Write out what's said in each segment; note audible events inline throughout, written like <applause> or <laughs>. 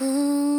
what's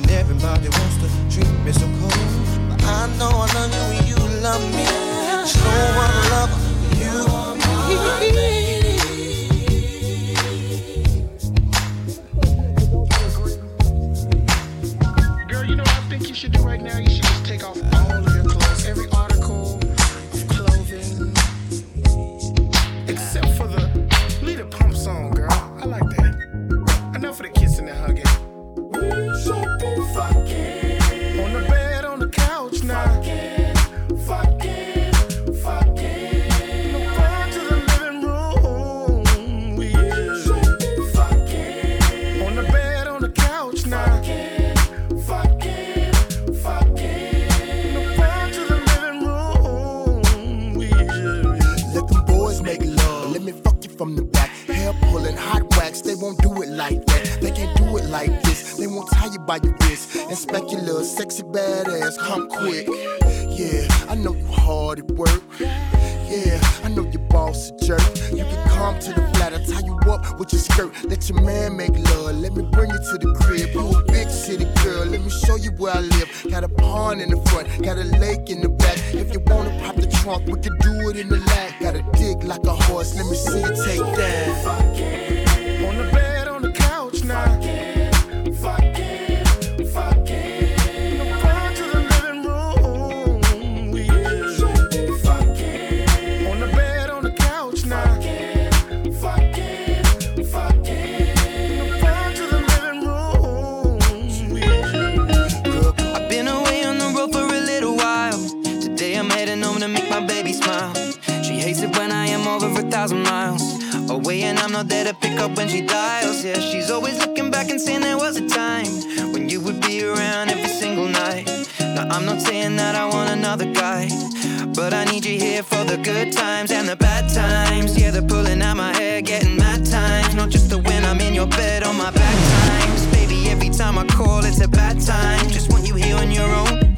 And everybody wants to treat me so cold. But I know I love you and you love me. There's no one love you. <laughs> pick up when she dials. Yeah, she's always looking back and saying there was a time when you would be around every single night. Now, I'm not saying that I want another guy, but I need you here for the good times and the bad times. Yeah, they're pulling out my hair, getting mad times. Not just the when I'm in your bed on my back times. Baby, every time I call, it's a bad time. Just want you here on your own.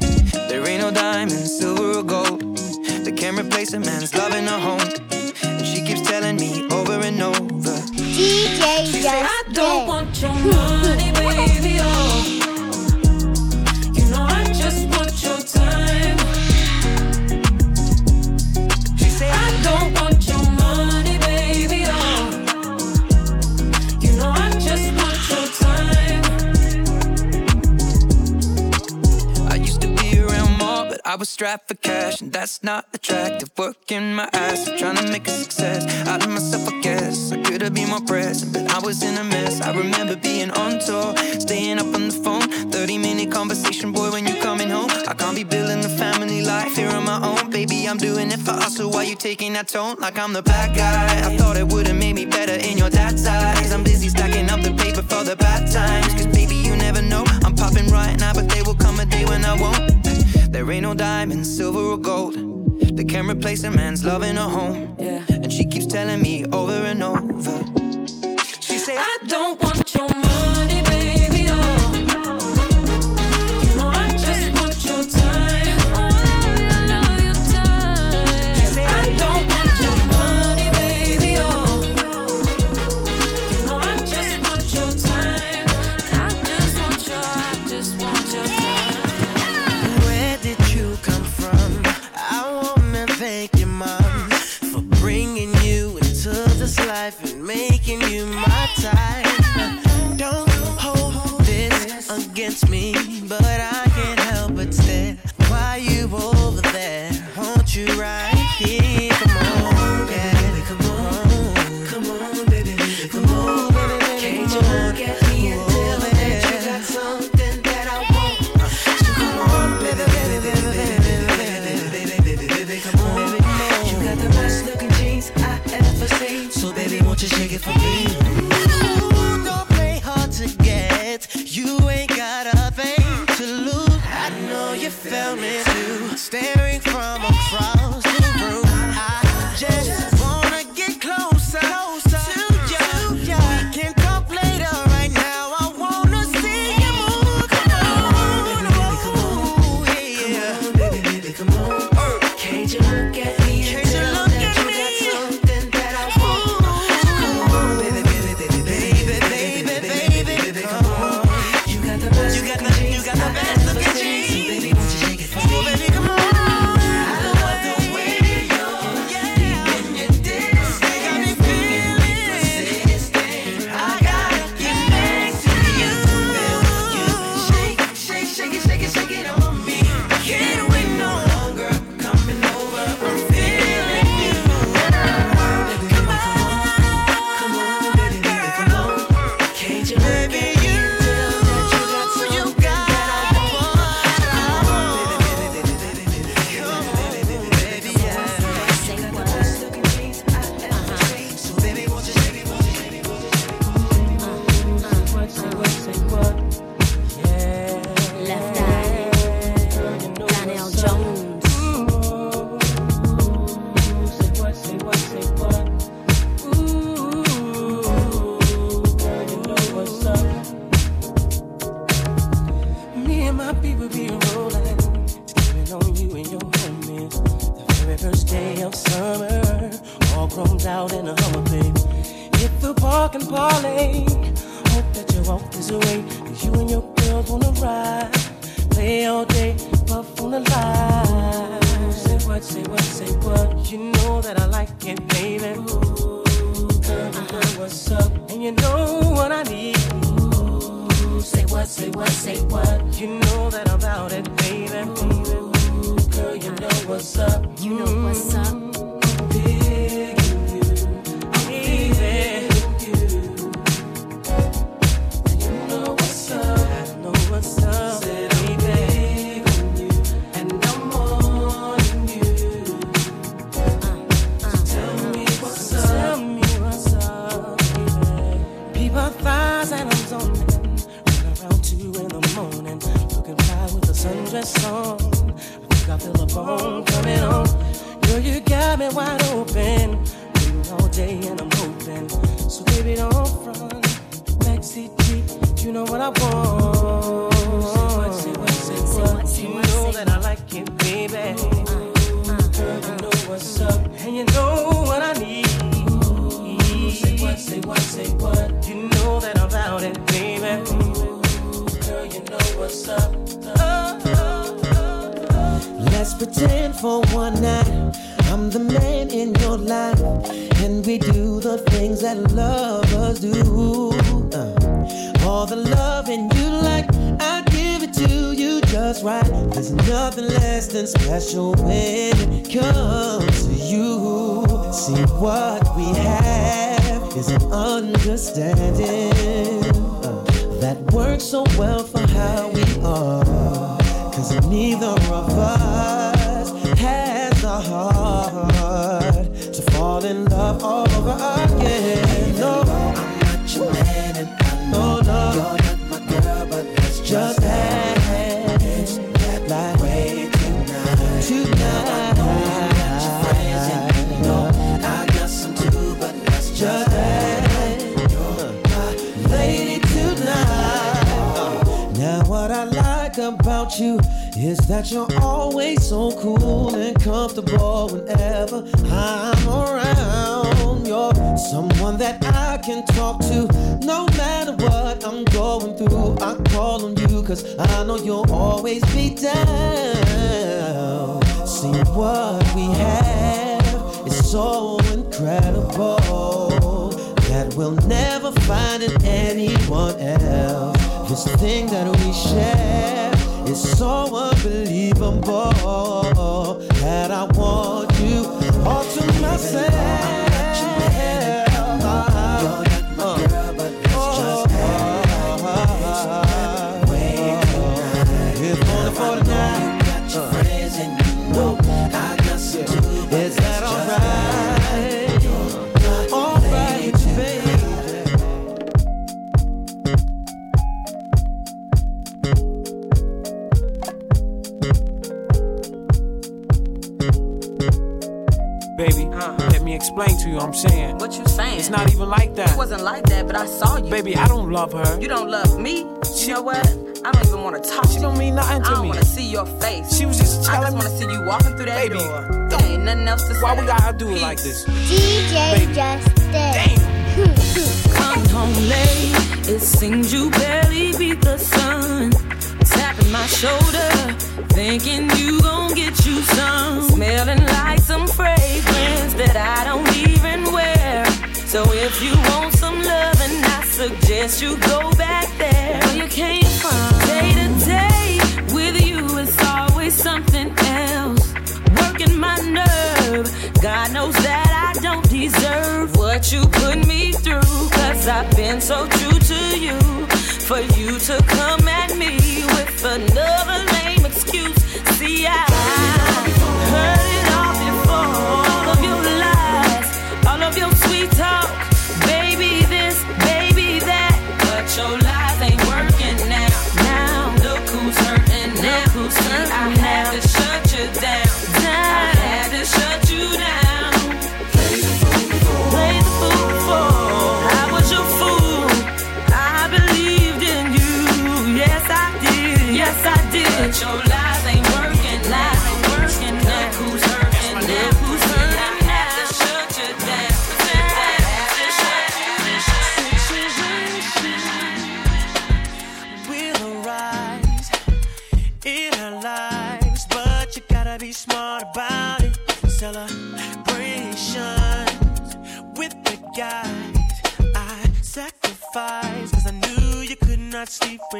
There ain't no diamond, silver, or gold that can replace a man's love in a home. And she keeps telling me over and over DJ she I don't want your money, baby. Oh, you know I just want your time. She said, I don't want. Strapped for cash, and that's not attractive. Working my ass, trying to make a success out of myself, I guess. I could have been more present, but I was in a mess. I remember being on tour, staying up on the phone. 30 minute conversation, boy, when you coming home. I can't be building a family life here on my own. Baby, I'm doing it for us, so why you taking that tone like I'm the bad guy? I thought it would've made me better in your dad's eyes. I'm busy stacking up the paper for the bad times. Cause baby, you never know. I'm popping right now, but there will come a day when I won't. There ain't no diamond, silver or gold that can replace a man's love in a home. Yeah. And she keeps telling me over and over. She say, I don't want your money, all the loving you like, I give it to you just right. There's nothing less than special when it comes to you. See what we have is an understanding uh, that works so well for how we are. Cause neither of us has the heart to fall in love all over again. Just that way tonight. Tonight. I got some too, but let's just. Lady tonight. Now what I like about you is that you're always so cool and comfortable whenever I'm around. You're someone that I can talk to no matter what I'm going through. I call on you cause I know you'll always be down. See what we have is so incredible that we'll never find in anyone else. This thing that we share is so unbelievable that I want you all to myself. Baby, uh, let me explain to you I'm saying. What you saying? It's not even like that. It wasn't like that, but I saw you. Baby, I don't love her. You don't love me. You know what? I don't even want to talk She to don't mean nothing to me. I don't me. want to see your face. She was just telling me. I telling just me. want to see you walking through that Baby, door. There ain't nothing else to say. Why we gotta do it like this? DJ Baby. Justin. Damn. <laughs> Come home late, it seems you barely beat the sun. My shoulder, thinking you gon' get you some. Smelling like some fragrance that I don't even wear. So if you want some loving, I suggest you go back there. Where you came from. Day to day, with you it's always something else. Working my nerve, God knows that I don't deserve what you put me through. Cause I've been so true to you. For you to come at me with another lame excuse. See, I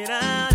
mirar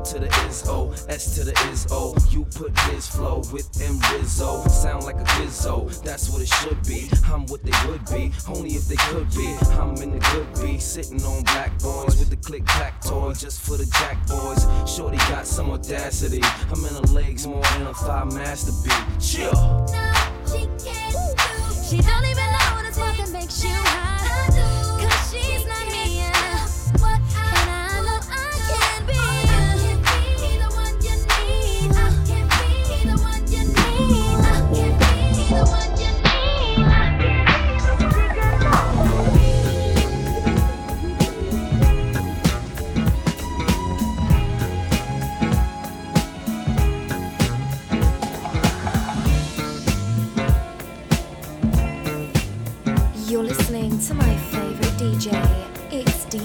To the is O, S to the is O. You put this flow with M Rizzo. Sound like a Gizzo, that's what it should be. I'm what they would be, only if they could be. I'm in the good be, sitting on black boys with the click clack toy just for the jack boys. Shorty got some audacity. I'm in her legs more than a five master beat. Chill. No, she can't do. She don't even know what it's you high.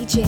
DJ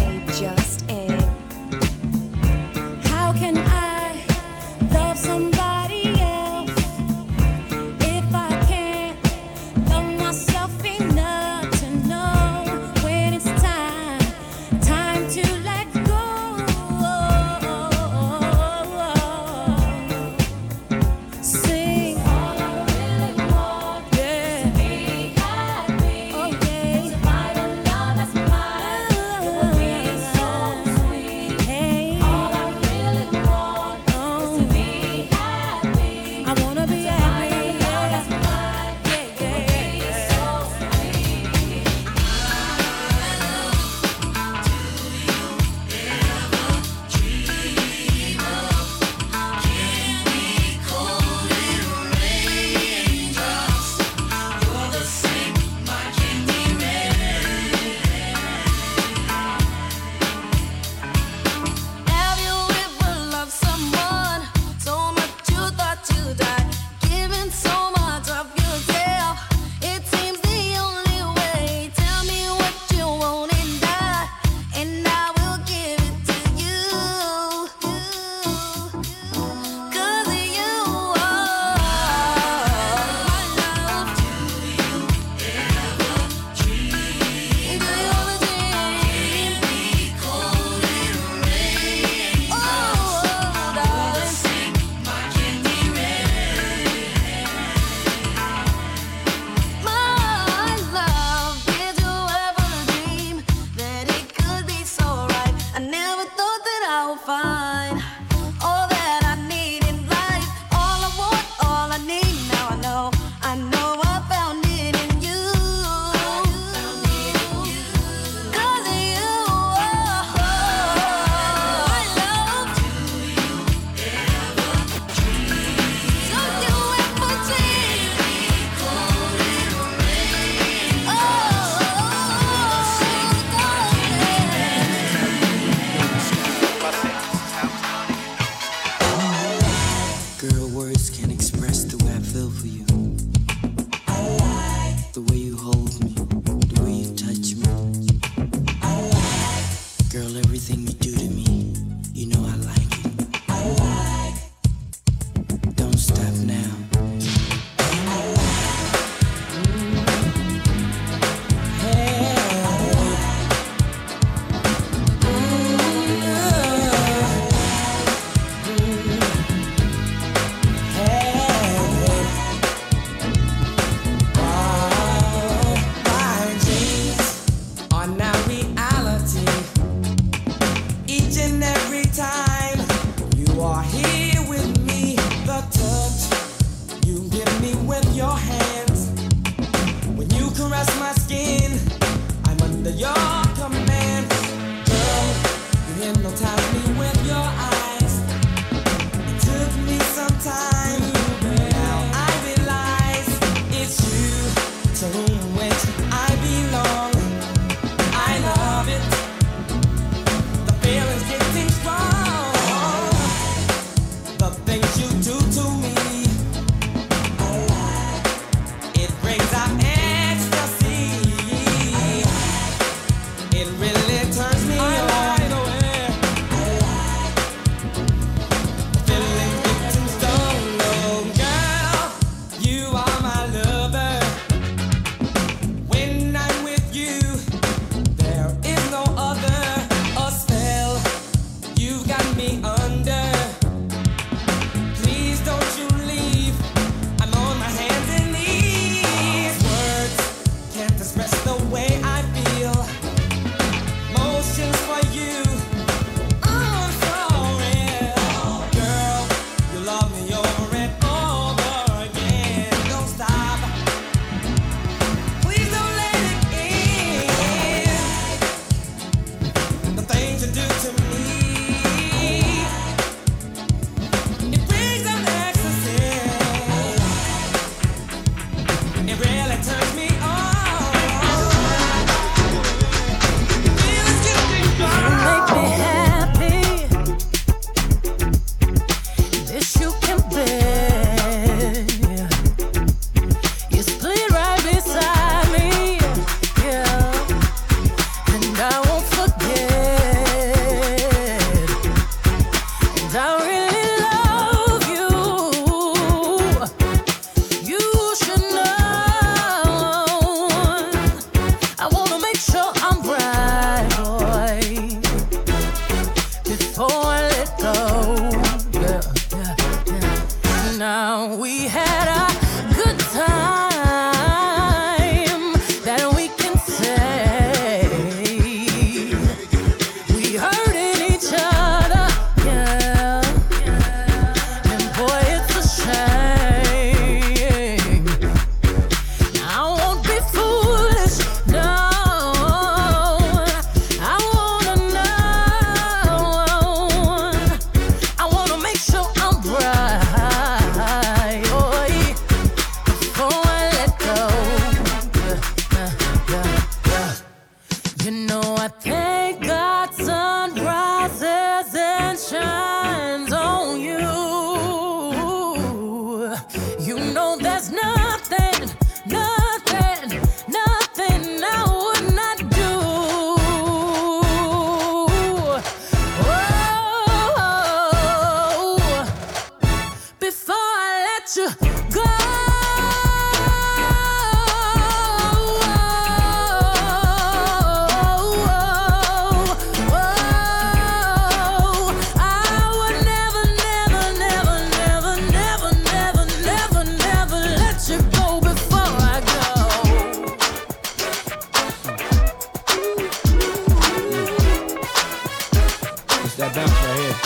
That bounce right here.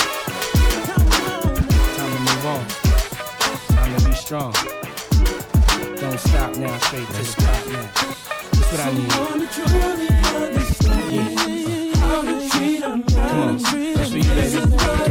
Time to move on. Time to be strong. Don't stop now, straight to the top now. That's what I need. Yeah. Come on, that's for you, baby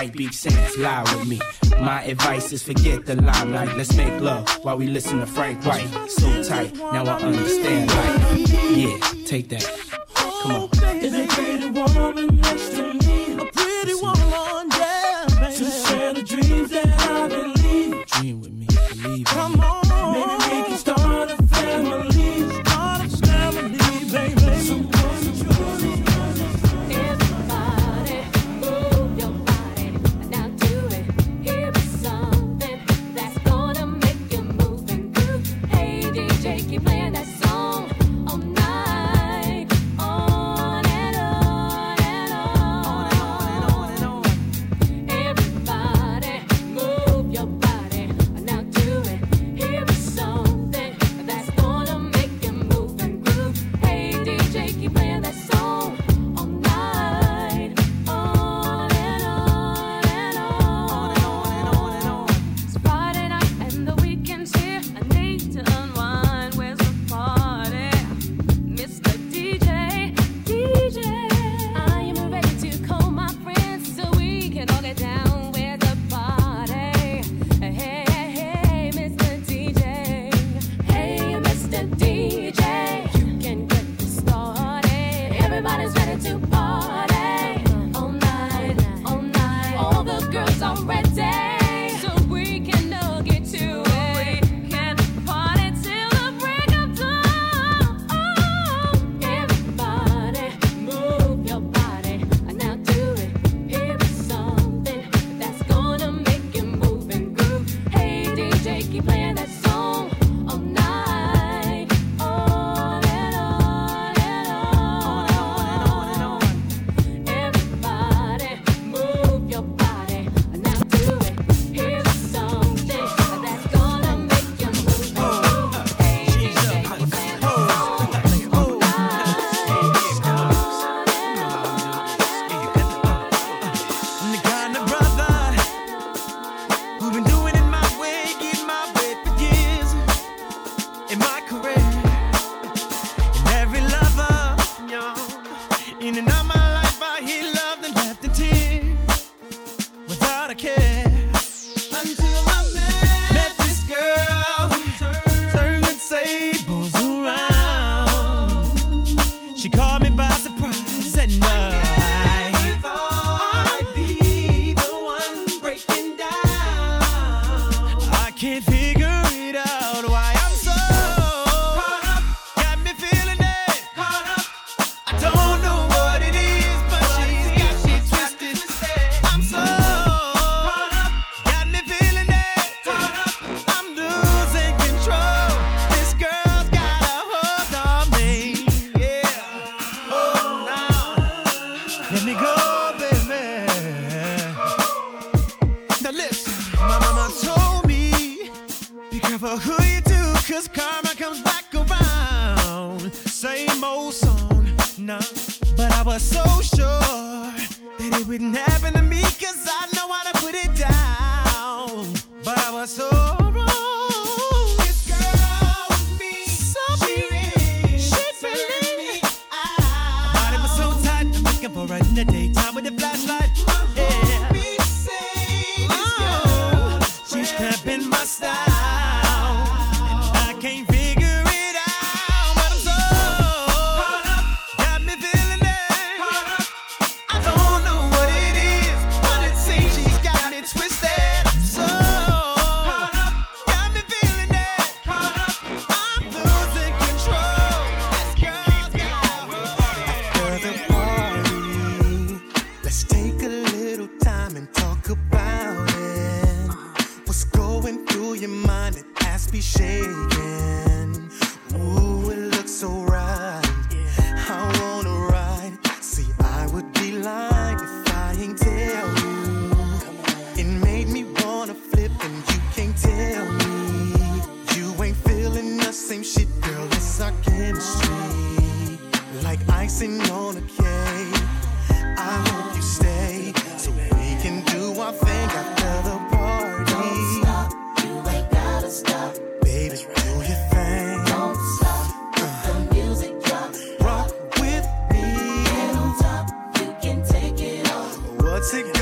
white beach saints lie with me. My advice is forget the limelight. Let's make love while we listen to Frank White. So tight, now I understand life. Yeah, take that. Come on. Is it woman next to me?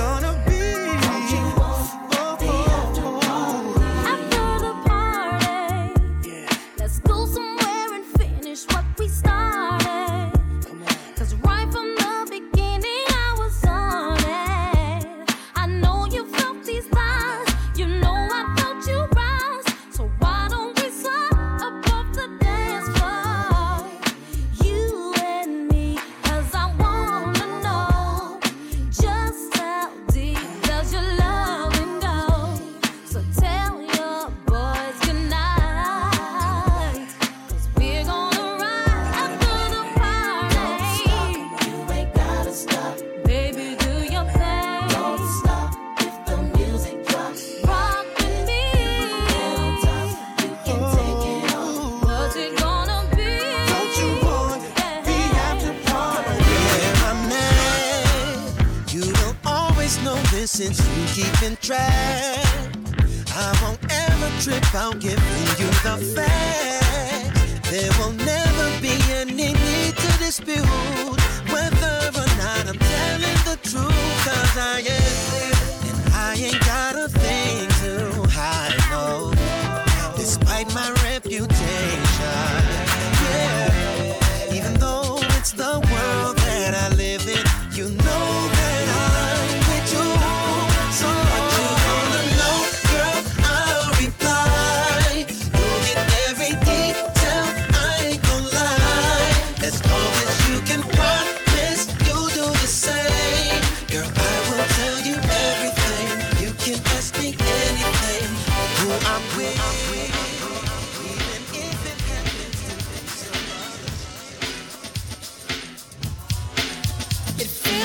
gonna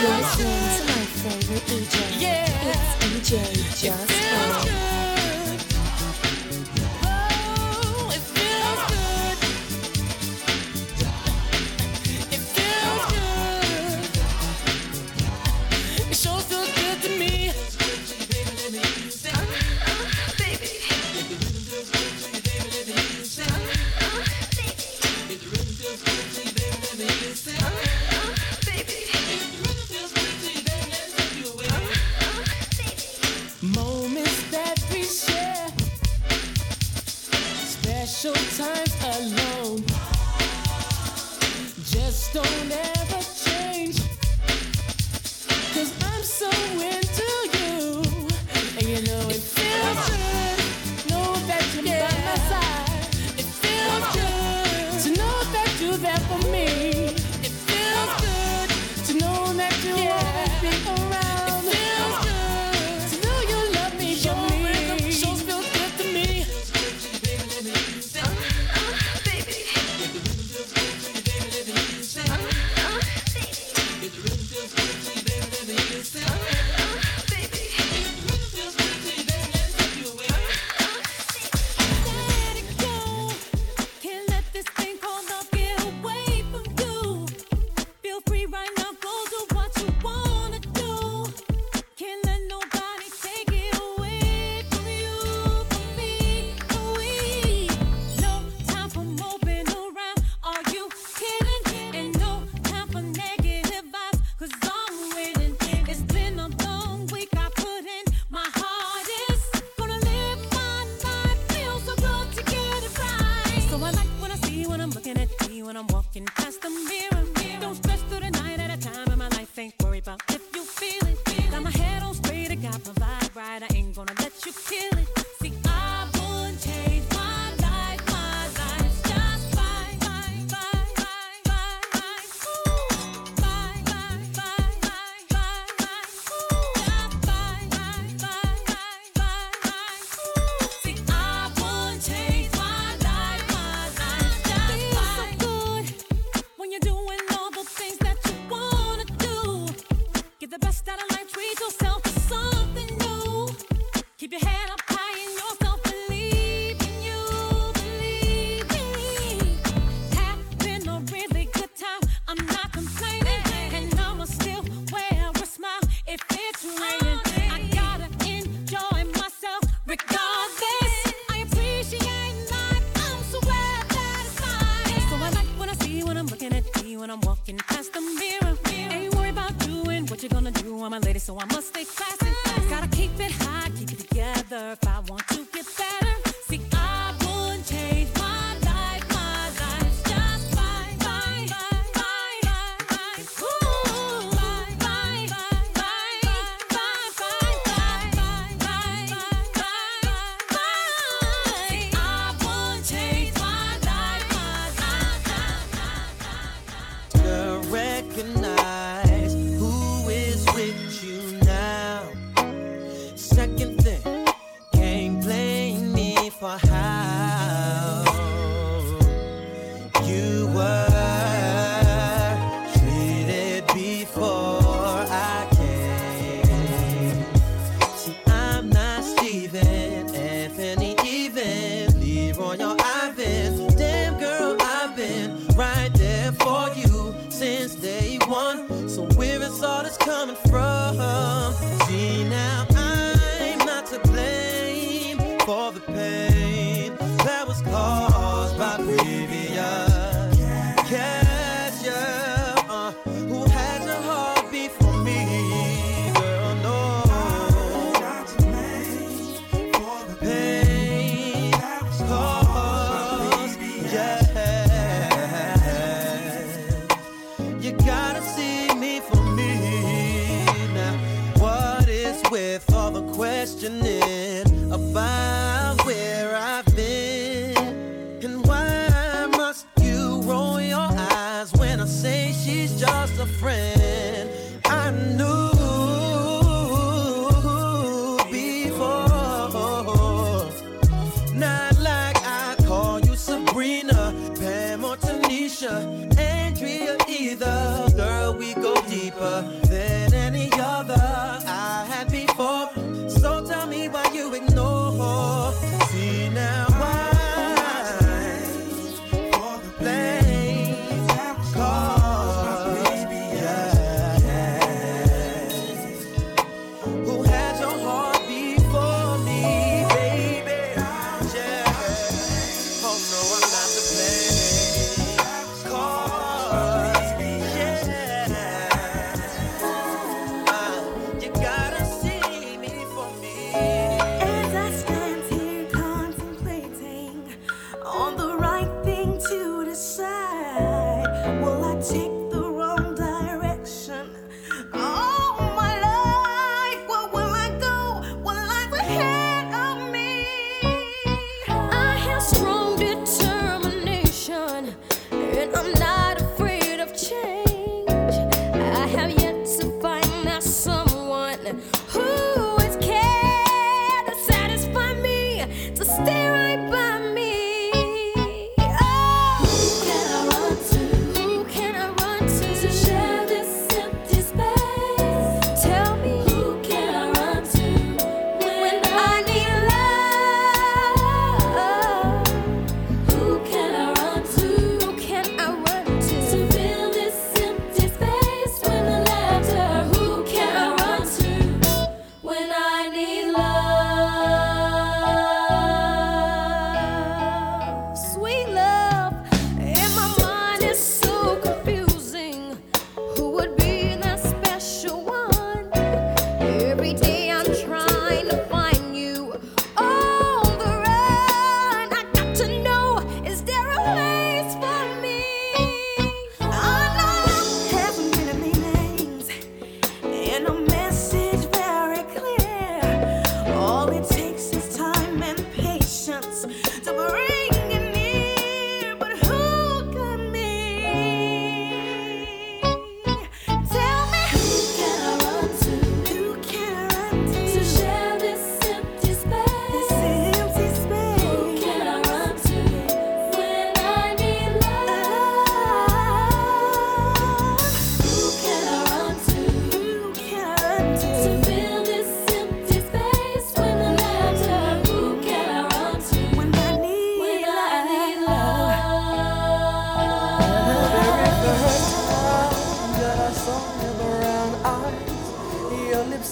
You're my favorite DJ. Yeah. It's DJ Just. when I'm walking past the mirror.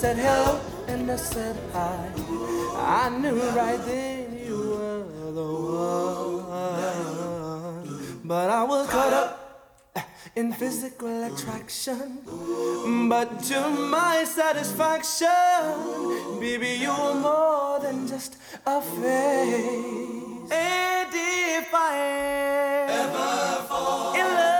said hello and I said hi. I knew right then you were the one. But I was caught up in physical attraction. But to my satisfaction, baby, you were more than just a face. And if I ever fall in love.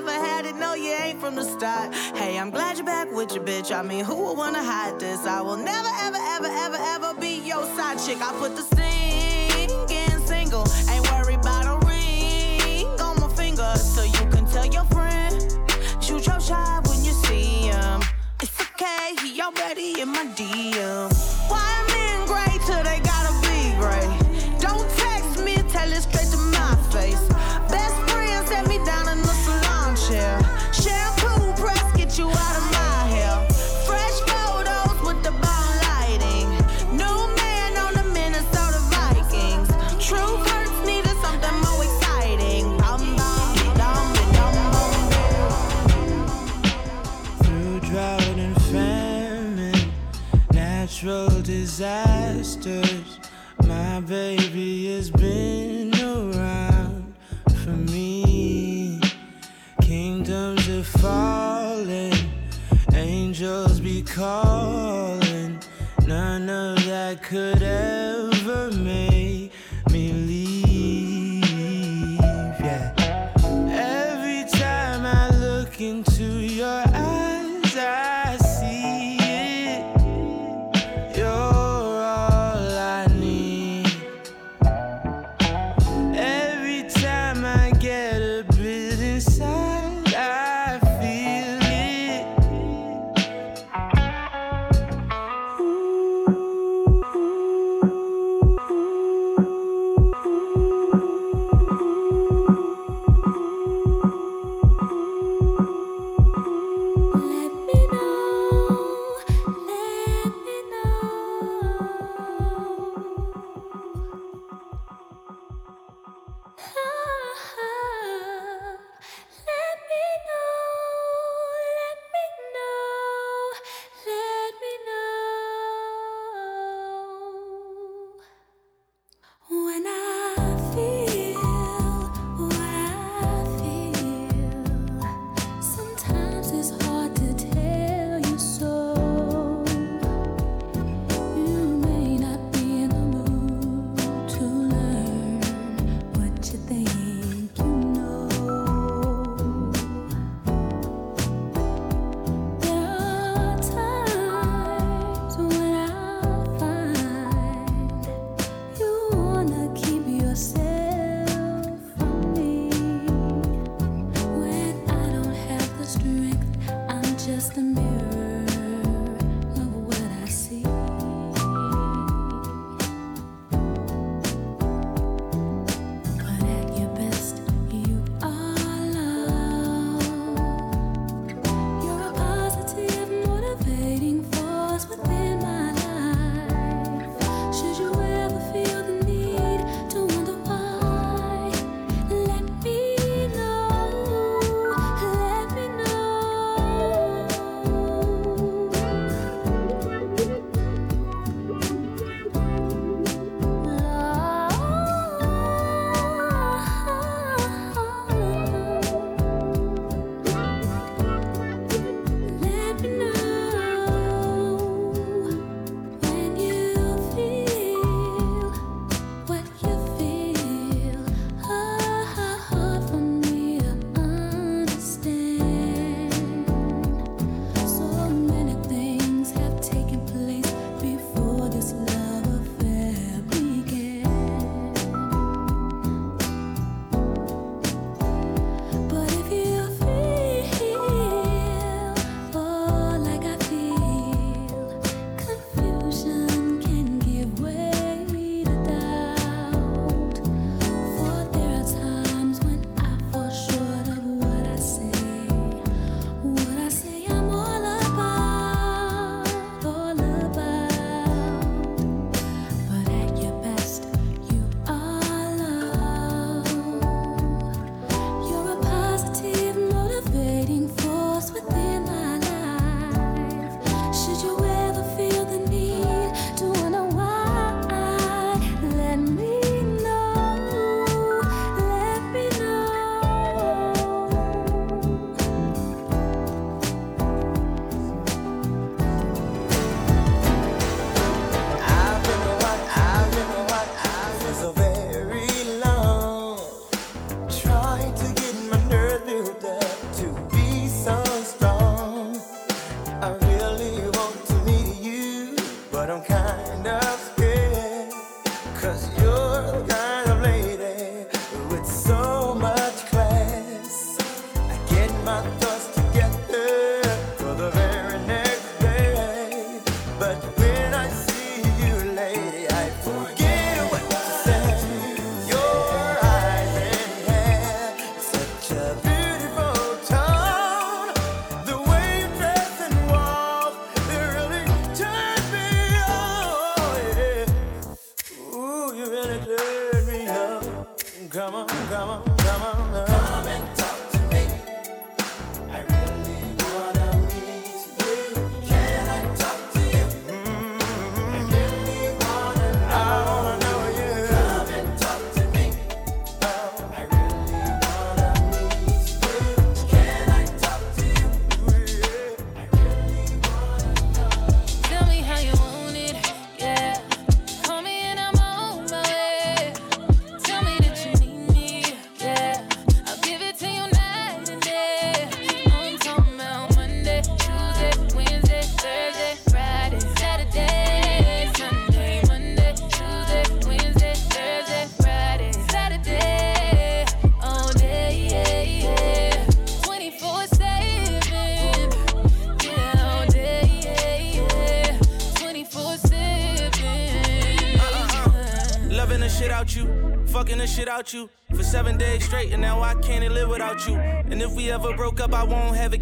never had it, no, you ain't from the start. Hey, I'm glad you're back with your bitch. I mean, who would wanna hide this? I will never, ever, ever, ever, ever be your side chick. I put the sing in single, ain't worried about a ring on my finger. So you can tell your friend, shoot your shot when you see him. It's okay, he already in my DM. baby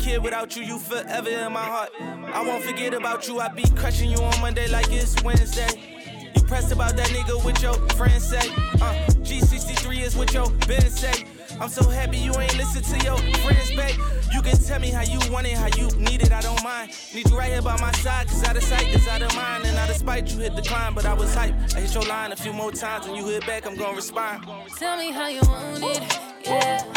kid without you. You forever in my heart. I won't forget about you. I be crushing you on Monday like it's Wednesday. You pressed about that nigga with your friends say. Uh, G63 is what your Ben say. I'm so happy you ain't listen to your friends, babe. You can tell me how you want it, how you need it, I don't mind. Need you right here by my side, cause out of sight is out of mind. And out of spite, you hit the climb, but I was hype. I hit your line a few more times, when you hit back, I'm gonna respond. Tell me how you want it, yeah.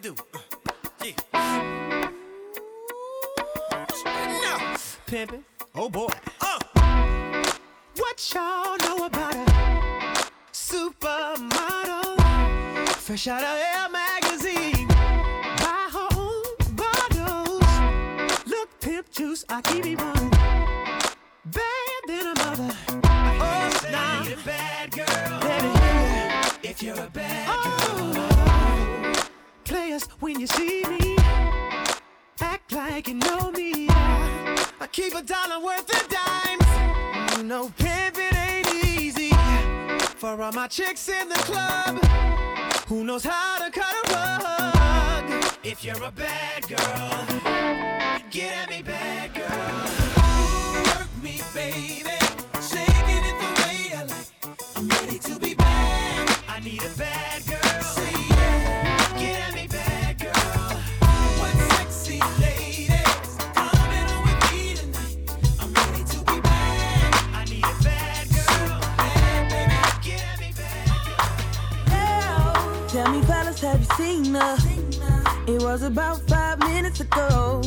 What do? Uh, Yeah. No. Pimpin'. Oh boy. Uh. What y'all know about a supermodel? Fresh out of Elle magazine. Buy her own bottles. Look, pimp juice, I keep it running. Players, when you see me, act like you know me. I keep a dollar worth of dimes. You know, pimping ain't easy. For all my chicks in the club, who knows how to cut a rug? If you're a bad girl, get at me, bad girl. Work me, baby. Shaking it the way I like. I'm ready to be bad. I need a bad girl. Have you seen her? It was about five minutes ago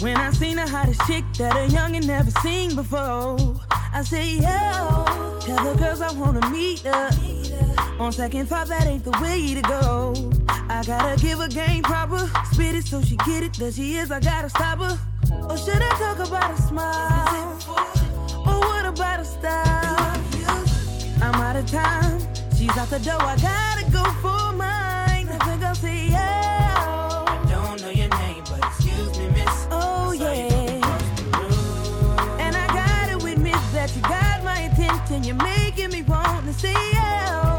when I seen the hottest chick that a youngin' never seen before. I say, yo, tell the girls I wanna meet her. On second thought, that ain't the way to go. I gotta give her game proper, spit it so she get it. There she is, I gotta stop her. Or should I talk about a smile? Or what about a style? I'm out of time. She's out the door. I gotta go for mine. Yeah. I don't know your name, but excuse me, miss. Oh yeah. And I gotta admit that you got my attention. You're making me want to say yeah.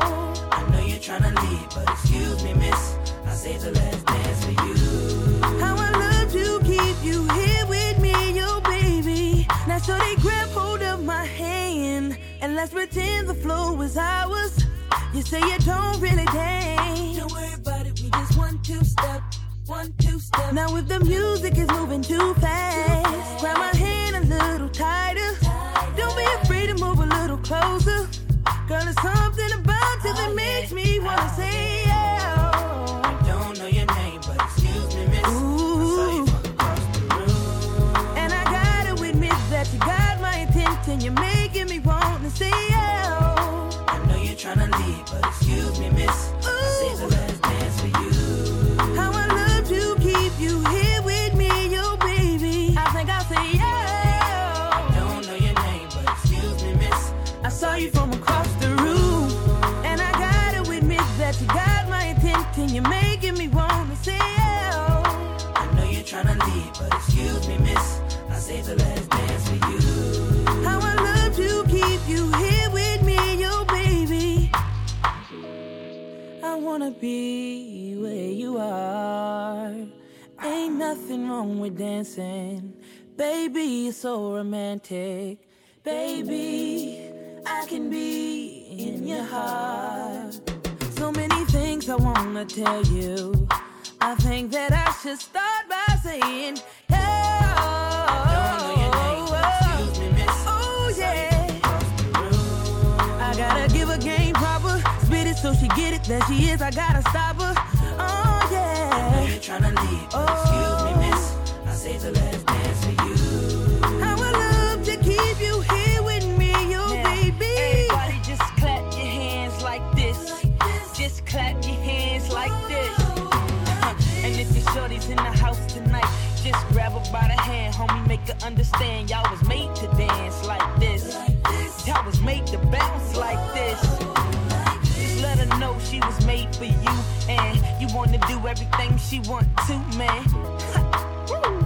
I know you're trying to leave, but excuse me, miss. I saved the last dance for you. How I love to keep you here with me, baby. Now so they grab hold of my hand and let's pretend the flow is ours. You say you don't really dance. Two step. One, two, step. Now if the music is moving too fast, grab my hand a little tighter. Don't be afraid to move a little closer. Girl, there's something about you that makes me wanna say yeah. Excuse me, miss. I saved the last dance for you. How I love to keep you here with me, yo baby. I wanna be where you are. Ain't nothing wrong with dancing. Baby, you're so romantic. Baby, I can be in your heart. So many things I wanna tell you. I think that I should start by saying, so she get it that she is. I gotta stop her. Oh, I know yeah. you're trying to leave, but excuse me, miss. I saved the last her understand y'all was made to dance like this. Y'all was made to bounce like this. Just let her know she was made for you, and you wanna do everything she want to, man. <laughs>